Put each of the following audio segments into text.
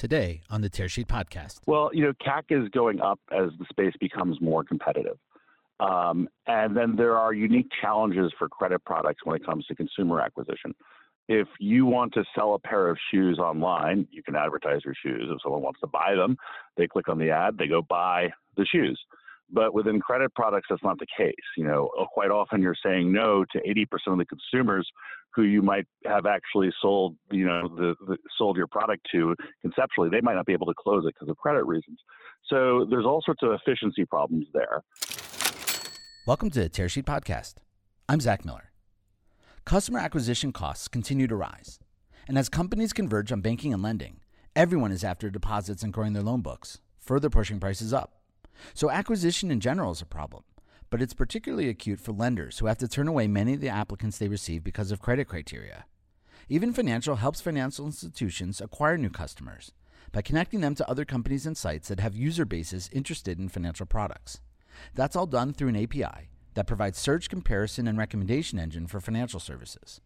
today on the Tearsheet podcast. Well, you know, CAC is going up as the space becomes more competitive. Um, and then there are unique challenges for credit products when it comes to consumer acquisition. If you want to sell a pair of shoes online, you can advertise your shoes. If someone wants to buy them, they click on the ad, they go buy the shoes. But within credit products, that's not the case. You know, quite often you're saying no to 80% of the consumers who you might have actually sold, you know, the, the sold your product to conceptually. They might not be able to close it because of credit reasons. So there's all sorts of efficiency problems there. Welcome to the Tearsheet Podcast. I'm Zach Miller. Customer acquisition costs continue to rise. And as companies converge on banking and lending, everyone is after deposits and growing their loan books, further pushing prices up. So acquisition in general is a problem, but it's particularly acute for lenders who have to turn away many of the applicants they receive because of credit criteria. Even Financial helps financial institutions acquire new customers by connecting them to other companies and sites that have user bases interested in financial products. That's all done through an API that provides search, comparison, and recommendation engine for financial services.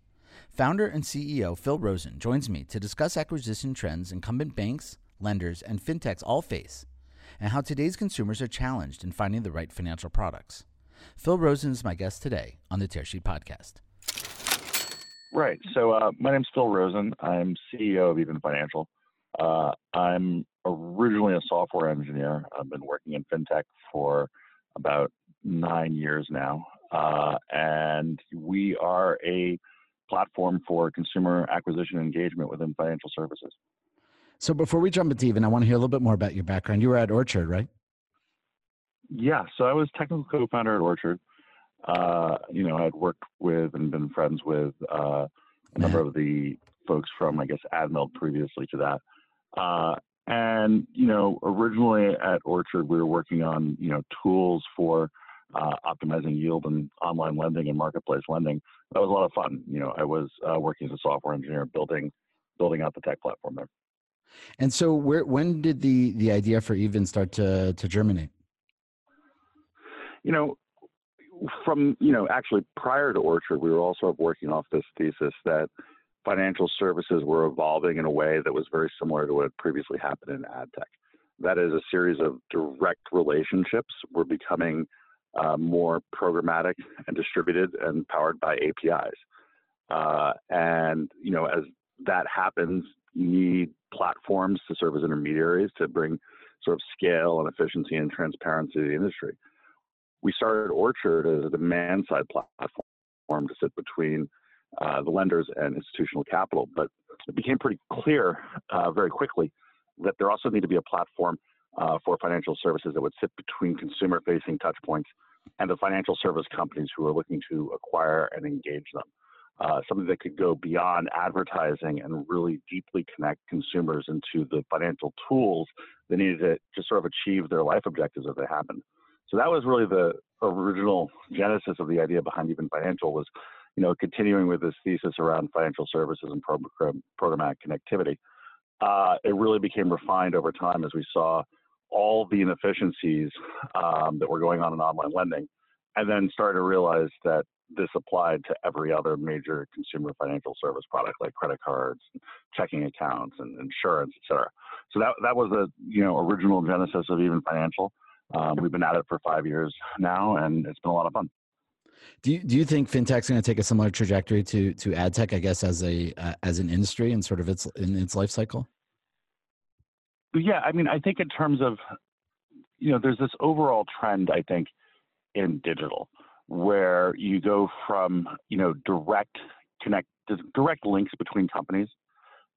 Founder and CEO Phil Rosen joins me to discuss acquisition trends incumbent banks, lenders, and fintechs all face and how today's consumers are challenged in finding the right financial products. Phil Rosen is my guest today on the Tearsheet podcast. Right. So uh, my name's Phil Rosen. I'm CEO of Even Financial. Uh, I'm originally a software engineer. I've been working in fintech for about nine years now, uh, and we are a platform for consumer acquisition engagement within financial services. So before we jump into even, I want to hear a little bit more about your background. You were at Orchard, right? Yeah. So I was technical co-founder at Orchard. Uh, you know, I'd worked with and been friends with uh, a number of the folks from, I guess, AdMeld previously to that. Uh, and you know, originally at Orchard, we were working on you know tools for uh, optimizing yield and online lending and marketplace lending. That was a lot of fun. You know, I was uh, working as a software engineer building building out the tech platform there. And so, where when did the the idea for Even start to to germinate? You know, from you know, actually prior to Orchard, we were also working off this thesis that financial services were evolving in a way that was very similar to what had previously happened in ad tech. That is, a series of direct relationships were becoming uh, more programmatic and distributed and powered by APIs. Uh, and you know, as that happens, you need platforms to serve as intermediaries to bring sort of scale and efficiency and transparency to the industry. We started Orchard as a demand side platform to sit between uh, the lenders and institutional capital, but it became pretty clear uh, very quickly that there also needed to be a platform uh, for financial services that would sit between consumer facing touchpoints and the financial service companies who are looking to acquire and engage them uh, something that could go beyond advertising and really deeply connect consumers into the financial tools they needed to just sort of achieve their life objectives as they happen. So that was really the original genesis of the idea behind Even Financial was, you know, continuing with this thesis around financial services and program, programmatic connectivity. Uh, it really became refined over time as we saw all the inefficiencies um, that were going on in online lending, and then started to realize that this applied to every other major consumer financial service product like credit cards, checking accounts, and insurance, et cetera. So that that was the you know original genesis of Even Financial. Um, we've been at it for five years now, and it's been a lot of fun. Do you, do you think fintech's going to take a similar trajectory to to ad tech? I guess as a uh, as an industry and sort of its in its life cycle. Yeah, I mean, I think in terms of you know, there's this overall trend. I think in digital where you go from you know direct connect direct links between companies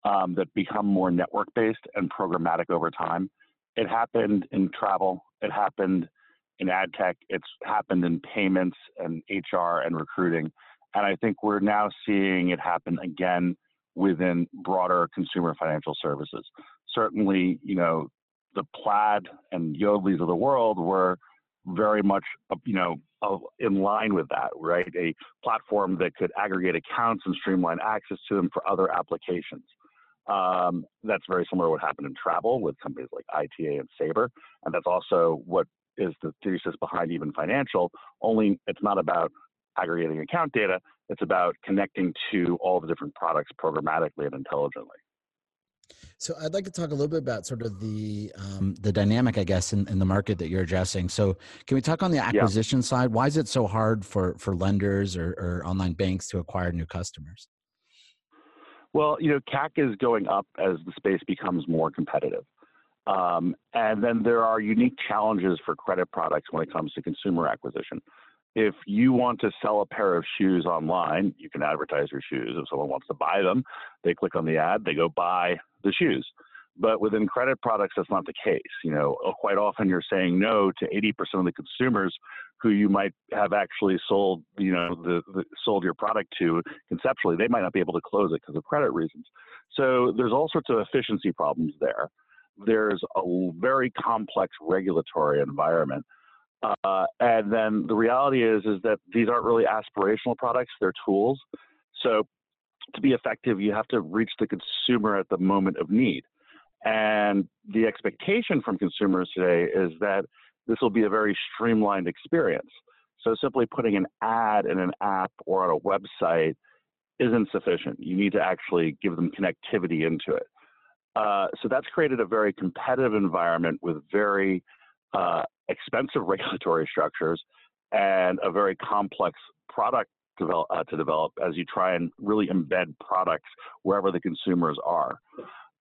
um, that become more network based and programmatic over time. It happened in travel. It happened in ad tech. It's happened in payments and HR and recruiting. And I think we're now seeing it happen again within broader consumer financial services. Certainly, you know, the Plaid and Yodlees of the world were very much, you know, in line with that, right? A platform that could aggregate accounts and streamline access to them for other applications. Um, that's very similar to what happened in travel with companies like ITA and Sabre, and that's also what is the thesis behind even financial. Only it's not about aggregating account data; it's about connecting to all the different products programmatically and intelligently. So I'd like to talk a little bit about sort of the um, the dynamic, I guess, in, in the market that you're addressing. So can we talk on the acquisition yeah. side? Why is it so hard for for lenders or, or online banks to acquire new customers? Well, you know, CAC is going up as the space becomes more competitive. Um, and then there are unique challenges for credit products when it comes to consumer acquisition. If you want to sell a pair of shoes online, you can advertise your shoes. If someone wants to buy them, they click on the ad, they go buy the shoes. But within credit products, that's not the case. You know, uh, quite often you're saying no to 80% of the consumers who you might have actually sold, you know, the, the sold your product to conceptually. They might not be able to close it because of credit reasons. So there's all sorts of efficiency problems there. There's a very complex regulatory environment. Uh, and then the reality is is that these aren't really aspirational products; they're tools. So to be effective, you have to reach the consumer at the moment of need. And the expectation from consumers today is that this will be a very streamlined experience. So simply putting an ad in an app or on a website isn't sufficient. You need to actually give them connectivity into it. Uh, so that's created a very competitive environment with very uh, expensive regulatory structures and a very complex product develop, uh, to develop as you try and really embed products wherever the consumers are.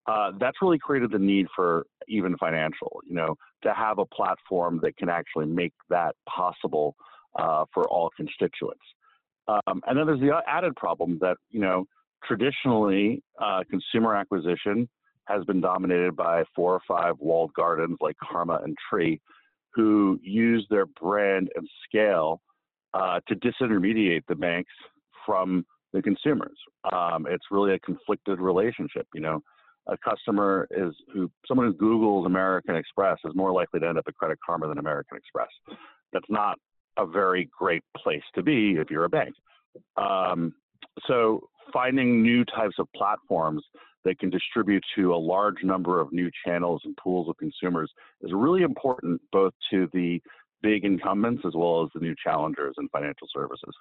Uh, that's really created the need for even financial, you know, to have a platform that can actually make that possible uh, for all constituents. Um, and then there's the added problem that, you know, traditionally uh, consumer acquisition has been dominated by four or five walled gardens like Karma and Tree, who use their brand and scale uh, to disintermediate the banks from the consumers. Um, it's really a conflicted relationship. You know, a customer is who someone who Googles American Express is more likely to end up at Credit Karma than American Express. That's not a very great place to be if you're a bank. Um, so finding new types of platforms that can distribute to a large number of new channels and pools of consumers is really important both to the big incumbents as well as the new challengers in financial services.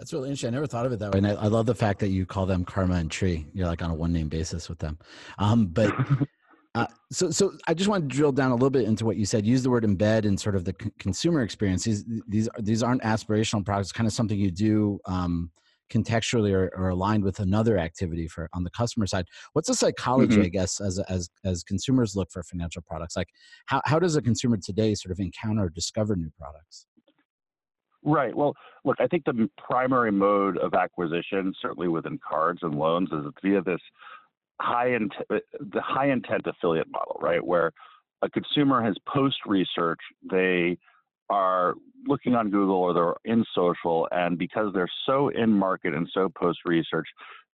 That's really interesting. I never thought of it that way. And I, I love the fact that you call them Karma and Tree. You're like on a one name basis with them. Um, but uh, so, so I just want to drill down a little bit into what you said. Use the word embed in sort of the c- consumer experience. These, these, these aren't aspirational products. Kind of something you do um, contextually or, or, aligned with another activity for on the customer side what's the psychology mm-hmm. i guess as as as consumers look for financial products like how, how does a consumer today sort of encounter or discover new products right well look i think the primary mode of acquisition certainly within cards and loans is via this high intent uh, the high intent affiliate model right where a consumer has post research they are looking on Google or they're in social, and because they're so in market and so post research,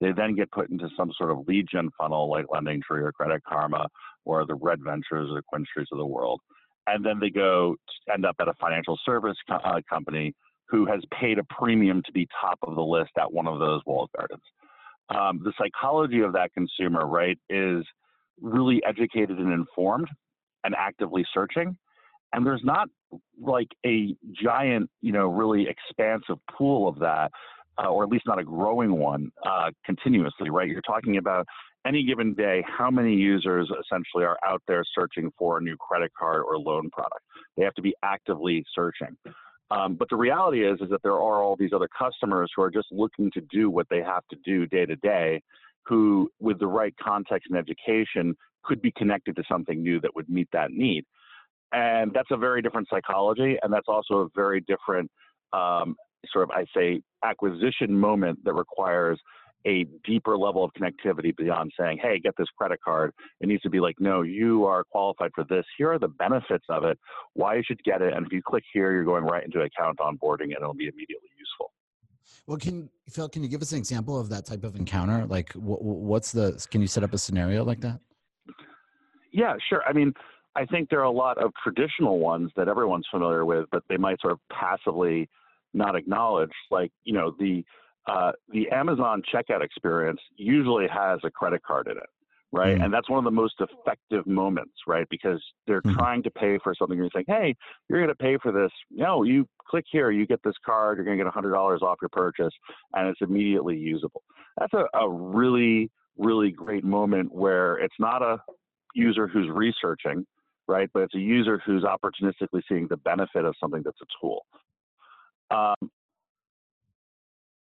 they then get put into some sort of lead gen funnel like LendingTree or Credit Karma or the Red Ventures or QuinStreets of the world. And then they go end up at a financial service co- uh, company who has paid a premium to be top of the list at one of those walled gardens. Um, the psychology of that consumer, right, is really educated and informed and actively searching and there's not like a giant, you know, really expansive pool of that, uh, or at least not a growing one uh, continuously, right? You're talking about any given day, how many users essentially are out there searching for a new credit card or loan product. They have to be actively searching. Um, but the reality is, is that there are all these other customers who are just looking to do what they have to do day to day, who, with the right context and education, could be connected to something new that would meet that need. And that's a very different psychology, and that's also a very different um, sort of, I say, acquisition moment that requires a deeper level of connectivity beyond saying, hey, get this credit card. It needs to be like, no, you are qualified for this. Here are the benefits of it, why you should get it. And if you click here, you're going right into account onboarding and it'll be immediately useful. Well, can Phil, can you give us an example of that type of encounter? Like, what's the, can you set up a scenario like that? Yeah, sure. I mean, I think there are a lot of traditional ones that everyone's familiar with, but they might sort of passively not acknowledge. Like, you know, the uh, the Amazon checkout experience usually has a credit card in it, right? Mm. And that's one of the most effective moments, right? Because they're mm. trying to pay for something. You're saying, hey, you're going to pay for this. No, you click here, you get this card, you're going to get $100 off your purchase, and it's immediately usable. That's a, a really really great moment where it's not a user who's researching, right? But it's a user who's opportunistically seeing the benefit of something that's a tool. Um,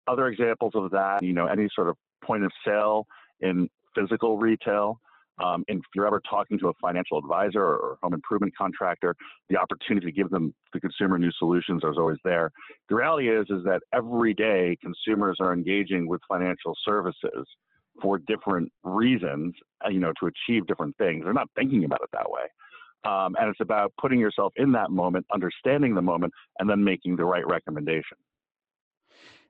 other examples of that, you know, any sort of point of sale in physical retail. Um, and if you're ever talking to a financial advisor or home improvement contractor, the opportunity to give them the consumer new solutions is always there. The reality is, is that every day consumers are engaging with financial services for different reasons, uh, you know, to achieve different things. They're not thinking about it that way. Um, and it's about putting yourself in that moment, understanding the moment, and then making the right recommendation.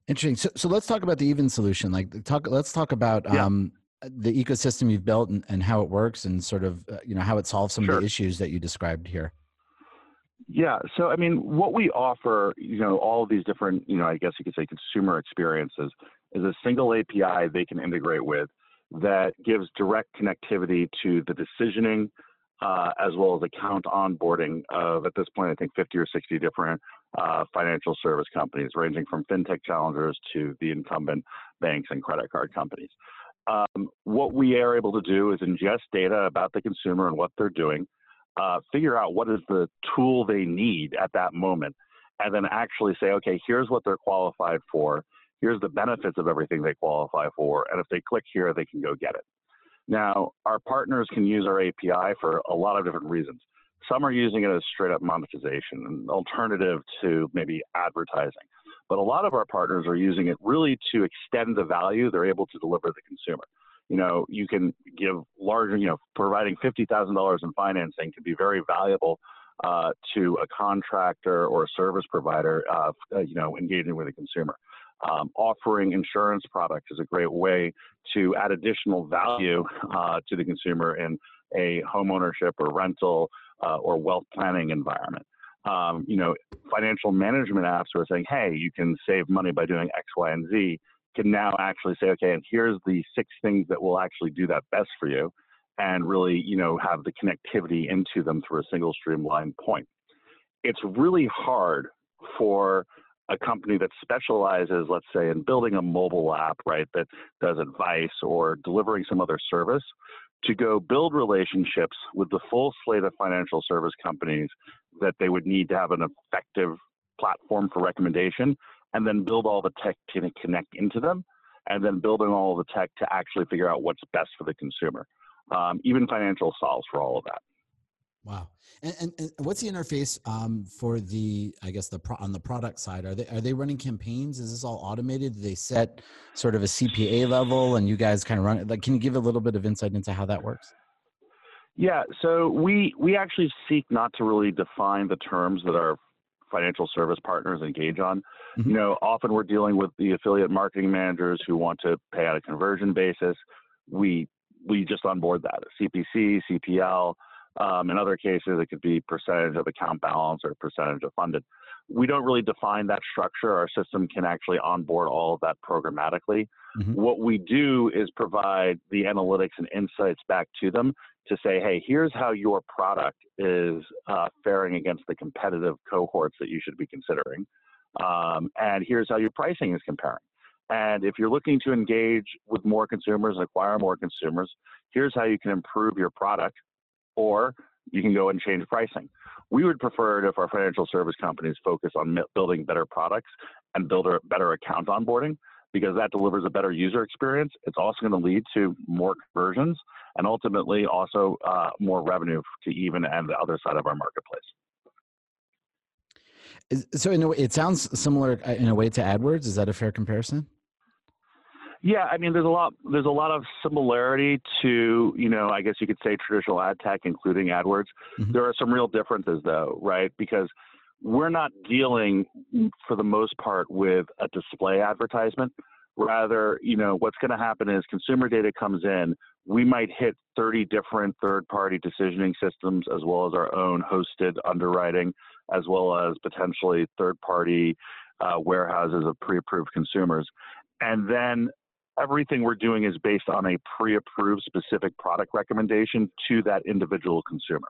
Interesting. So, so let's talk about the even solution. Like, talk. Let's talk about yeah. um, the ecosystem you've built and, and, how it works, and sort of uh, you know how it solves some sure. of the issues that you described here. Yeah. So, I mean, what we offer, you know, all of these different, you know, I guess you could say consumer experiences is a single API they can integrate with that gives direct connectivity to the decisioning uh, as well as account onboarding of, at this point, I think 50 or 60 different uh, financial service companies, ranging from fintech challengers to the incumbent banks and credit card companies. Um, what we are able to do is ingest data about the consumer and what they're doing, uh, figure out what is the tool they need at that moment, and then actually say, okay, here's what they're qualified for, here's the benefits of everything they qualify for, and if they click here, they can go get it. Now, our partners can use our API for a lot of different reasons. Some are using it as straight up monetization, an alternative to maybe advertising. But a lot of our partners are using it really to extend the value they're able to deliver to the consumer. You know, you can give larger, you know, providing $50,000 in financing can be very valuable uh, to a contractor or a service provider, uh, you know, engaging with a consumer. Um, offering insurance products is a great way to add additional value uh, to the consumer in a homeownership or rental uh, or wealth planning environment. Um, you know, financial management apps are saying, hey, you can save money by doing X, Y, and Z, can now actually say, okay, and here's the six things that will actually do that best for you, and really, you know, have the connectivity into them through a single streamlined point. It's really hard for a company that specializes, let's say, in building a mobile app, right, that does advice or delivering some other service, to go build relationships with the full slate of financial service companies that they would need to have an effective platform for recommendation, and then build all the tech to connect into them, and then building all the tech to actually figure out what's best for the consumer. Um, even financial solves for all of that. Wow. And, and, and, what's the interface um, for the, I guess the pro, on the product side? Are they are they running campaigns? Is this all automated? Do they set sort of a CPA level, and you guys kind of run it? Like, can you give a little bit of insight into how that works? Yeah. So we we actually seek not to really define the terms that our financial service partners engage on. Mm-hmm. You know, often we're dealing with the affiliate marketing managers who want to pay on a conversion basis. We we just onboard that a CPC, CPL. Um, in other cases, it could be percentage of account balance or percentage of funded. We don't really define that structure. Our system can actually onboard all of that programmatically. Mm-hmm. What we do is provide the analytics and insights back to them to say, hey, here's how your product is uh, faring against the competitive cohorts that you should be considering. Um, and here's how your pricing is comparing. And if you're looking to engage with more consumers and acquire more consumers, here's how you can improve your product or you can go and change pricing. We would prefer it if our financial service companies focus on building better products and build a better account onboarding because that delivers a better user experience. It's also going to lead to more conversions and ultimately also uh, more revenue to even and the other side of our marketplace. So, in a way, it sounds similar uh, in a way to AdWords. Is that a fair comparison? Yeah, I mean, there's a lot. There's a lot of similarity to, you know, I guess you could say traditional ad tech, including AdWords. Mm-hmm. There are some real differences, though, right? Because we're not dealing, for the most part, with a display advertisement. Rather, you know, what's going to happen is consumer data comes in. We might hit 30 different third-party decisioning systems, as well as our own hosted underwriting, as well as potentially third-party uh, warehouses of pre-approved consumers. And then everything we're doing is based on a pre-approved specific product recommendation to that individual consumer.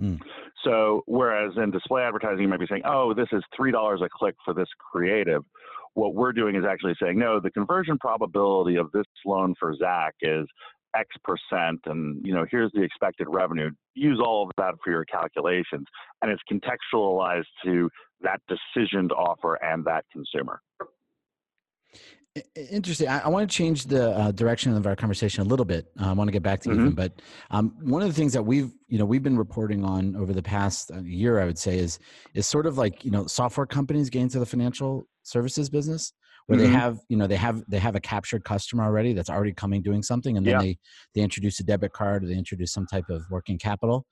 Mm. So, whereas in display advertising, you might be saying, "Oh, this is three dollars a click for this creative," what we're doing is actually saying, no, the conversion probability of this loan for Zach is X percent, and you know, here's the expected revenue. Use all of that for your calculations, and it's contextualized to that decision to offer and that consumer. Interesting. I, I, want to change the uh, direction of our conversation a little bit. Uh, I want to get back to mm-hmm. even, but um, one of the things that we've, you know, we've been reporting on over the past uh, year, I would say, is is sort of like you know, software companies get into the financial services business where mm-hmm. they have, you know, they have they have a captured customer already that's already coming doing something, and then yeah. they they introduce a debit card or they introduce some type of working capital.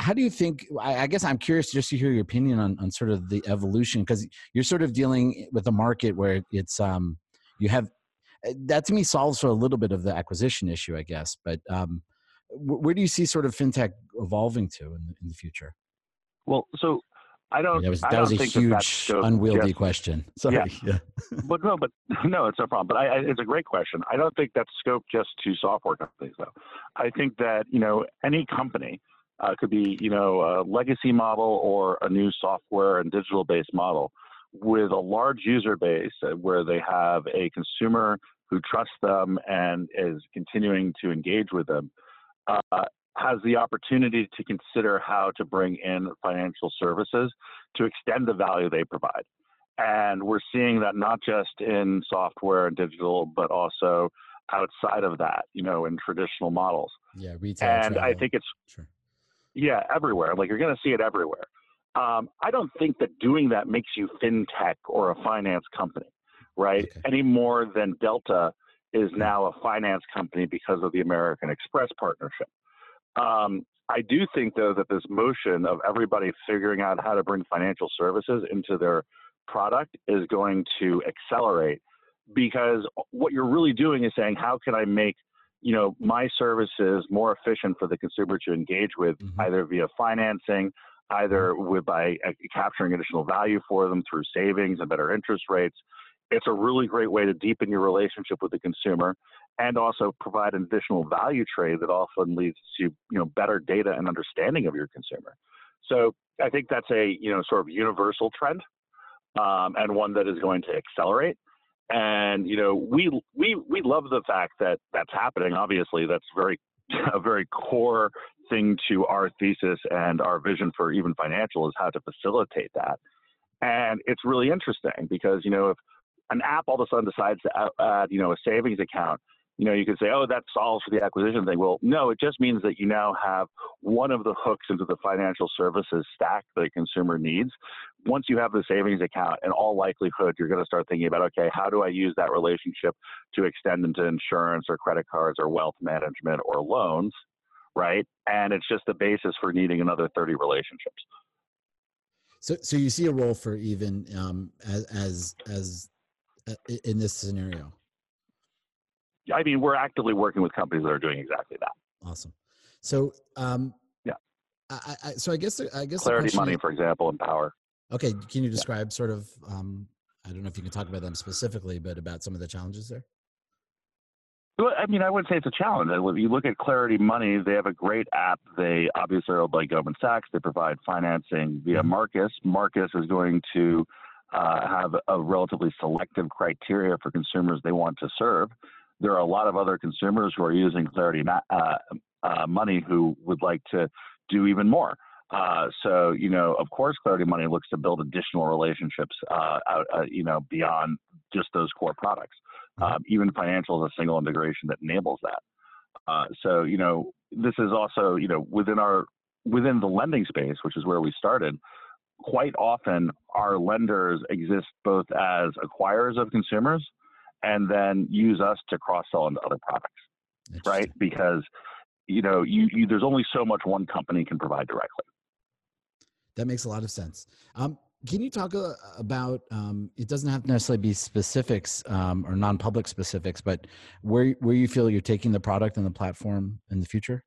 How do you think? I, I guess I'm curious just to hear your opinion on on sort of the evolution because you're sort of dealing with a market where it's um you have eh, that to me solves for a little bit of the acquisition issue, I guess. But um, where do you see sort of fintech evolving to in the, in the future? Well, so I don't. That was, that was a huge, that unwieldy just, question. Sorry. Yeah. yeah. but no, but no, it's no problem. But I, I, it's a great question. I don't think that's scope just to software companies, though. I think that you know any company uh, could be you know a legacy model or a new software and digital based model with a large user base uh, where they have a consumer who trusts them and is continuing to engage with them, uh, has the opportunity to consider how to bring in financial services to extend the value they provide. And we're seeing that not just in software and digital, but also outside of that, you know, in traditional models. Yeah, retail. And travel. I think it's, sure. yeah, everywhere. Like you're going to see it everywhere. Um, I don't think that doing that makes you fintech or a finance company, right? Okay. Any more than Delta is now a finance company because of the American Express partnership. Um, I do think, though, that this motion of everybody figuring out how to bring financial services into their product is going to accelerate because what you're really doing is saying, how can I make you know my services more efficient for the consumer to engage with, mm-hmm. either via financing, either with by uh, capturing additional value for them through savings and better interest rates. It's a really great way to deepen your relationship with the consumer and also provide an additional value trade that often leads to you know better data and understanding of your consumer. So I think that's a you know sort of universal trend um, and one that is going to accelerate. And you know we we we love the fact that that's happening. Obviously, that's very a very core thing to our thesis and our vision for even financial is how to facilitate that. And it's really interesting because, you know, if an app all of a sudden decides to add, you know, a savings account, you know, you could say, oh, that solves for the acquisition thing. Well, no, it just means that you now have one of the hooks into the financial services stack that a consumer needs. Once you have the savings account, in all likelihood, you're going to start thinking about, okay, how do I use that relationship to extend into insurance or credit cards or wealth management or loans? right? And it's just the basis for needing another 30 relationships. So, so you see a role for even um, as as as uh, in this scenario. I mean, we're actively working with companies that are doing exactly that. Awesome. So, um, yeah. I, I, so I guess I guess Clarity Money, for example, and Power. Okay, can you describe yeah. sort of? Um, I don't know if you can talk about them specifically, but about some of the challenges there. Well, I mean, I wouldn't say it's a challenge. If you look at Clarity Money, they have a great app. They obviously are owned by Goldman Sachs. They provide financing via mm-hmm. Marcus. Marcus is going to uh, have a relatively selective criteria for consumers they want to serve. There are a lot of other consumers who are using Clarity uh, uh, Money who would like to do even more. Uh, so, you know, of course, Clarity Money looks to build additional relationships uh, out, uh, you know, beyond just those core products. Mm-hmm. Um, even financial is a single integration that enables that. Uh, so, you know, this is also, you know, within our within the lending space, which is where we started. Quite often, our lenders exist both as acquirers of consumers and then use us to cross sell into other products, right? Because you know, you, you, there's only so much one company can provide directly. That makes a lot of sense. Um, can you talk uh, about? Um, it doesn't have to necessarily be specifics um, or non-public specifics, but where where you feel you're taking the product and the platform in the future.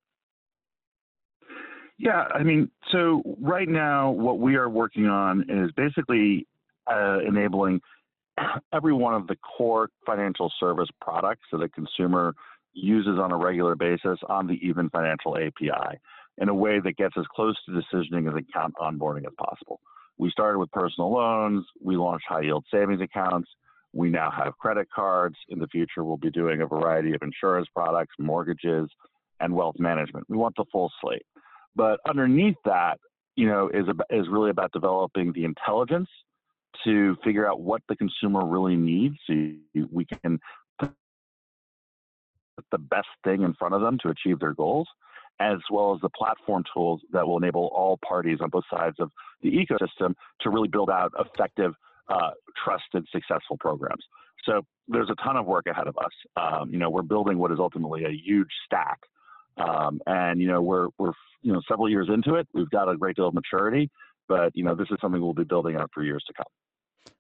Yeah, I mean, so right now, what we are working on is basically uh, enabling every one of the core financial service products that a consumer uses on a regular basis on the Even Financial API in a way that gets as close to decisioning as account onboarding as possible. we started with personal loans. We launched high yield savings accounts. We now have credit cards. In the future, we'll be doing a variety of insurance products, mortgages, and wealth management. We want the full slate. But underneath that, you know, is is really about developing the intelligence to figure out what the consumer really needs. So we can put the best thing in front of them to achieve their goals, as well as the platform tools that will enable all parties on both sides of the ecosystem to really build out effective, uh, trusted, successful programs. So there's a ton of work ahead of us. Um, you know, we're building what is ultimately a huge stack, um, and you know, we're we're you know several years into it. We've got a great deal of maturity, but you know, this is something we'll be building out for years to come.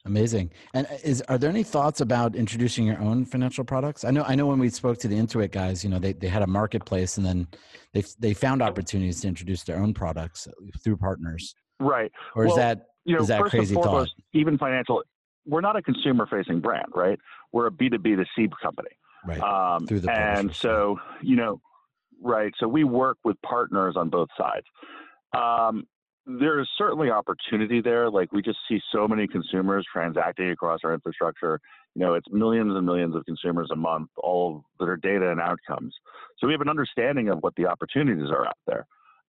Amazing. And uh, is are there any thoughts about introducing your own financial products? I know I know when we spoke to the Intuit guys, you know, they, they had a marketplace and then they they found opportunities to introduce their own products through partners. Right. Or well, is that you know, is that crazy foremost, thought? Even financial we're not a consumer facing brand, right? We're a B2B to C company. Right. Um, through the and so, you know, right. So we work with partners on both sides. Um, there is certainly opportunity there. Like we just see so many consumers transacting across our infrastructure. You know, it's millions and millions of consumers a month, all are data and outcomes. So we have an understanding of what the opportunities are out there.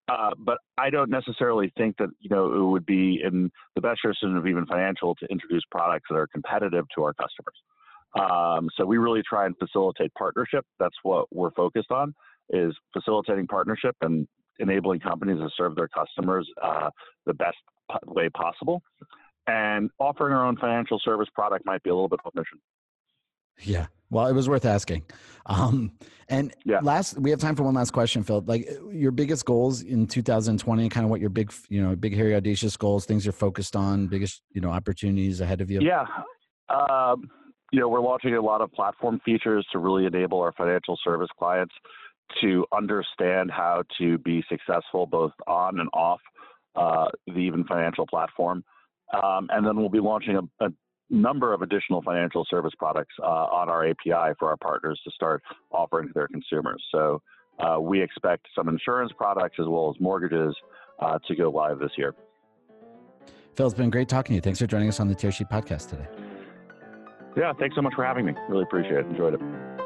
Uh, but I don't necessarily think that you know it would be in the best interest of even financial to introduce products that are competitive to our customers. Um, so we really try and facilitate partnership. That's what we're focused on is facilitating partnership and enabling companies to serve their customers uh, the best way possible. And offering our own financial service product might be a little bit of a mission. Yeah. Well, it was worth asking. Um, and yeah. last, we have time for one last question, Phil. Like your biggest goals in 2020, kind of what your big, you know, big, hairy, audacious goals, things you're focused on, biggest, you know, opportunities ahead of you. Yeah. Um, you know, we're launching a lot of platform features to really enable our financial service clients to understand how to be successful both on and off uh, the Even Financial platform. Um, and then we'll be launching a, a, number of additional financial service products uh, on our API for our partners to start offering to their consumers. So uh, we expect some insurance products as well as mortgages uh, to go live this year. Phil, it's been great talking to you. Thanks for joining us on the Tearsheet podcast today. Yeah, thanks so much for having me. Really appreciate it. Enjoyed it.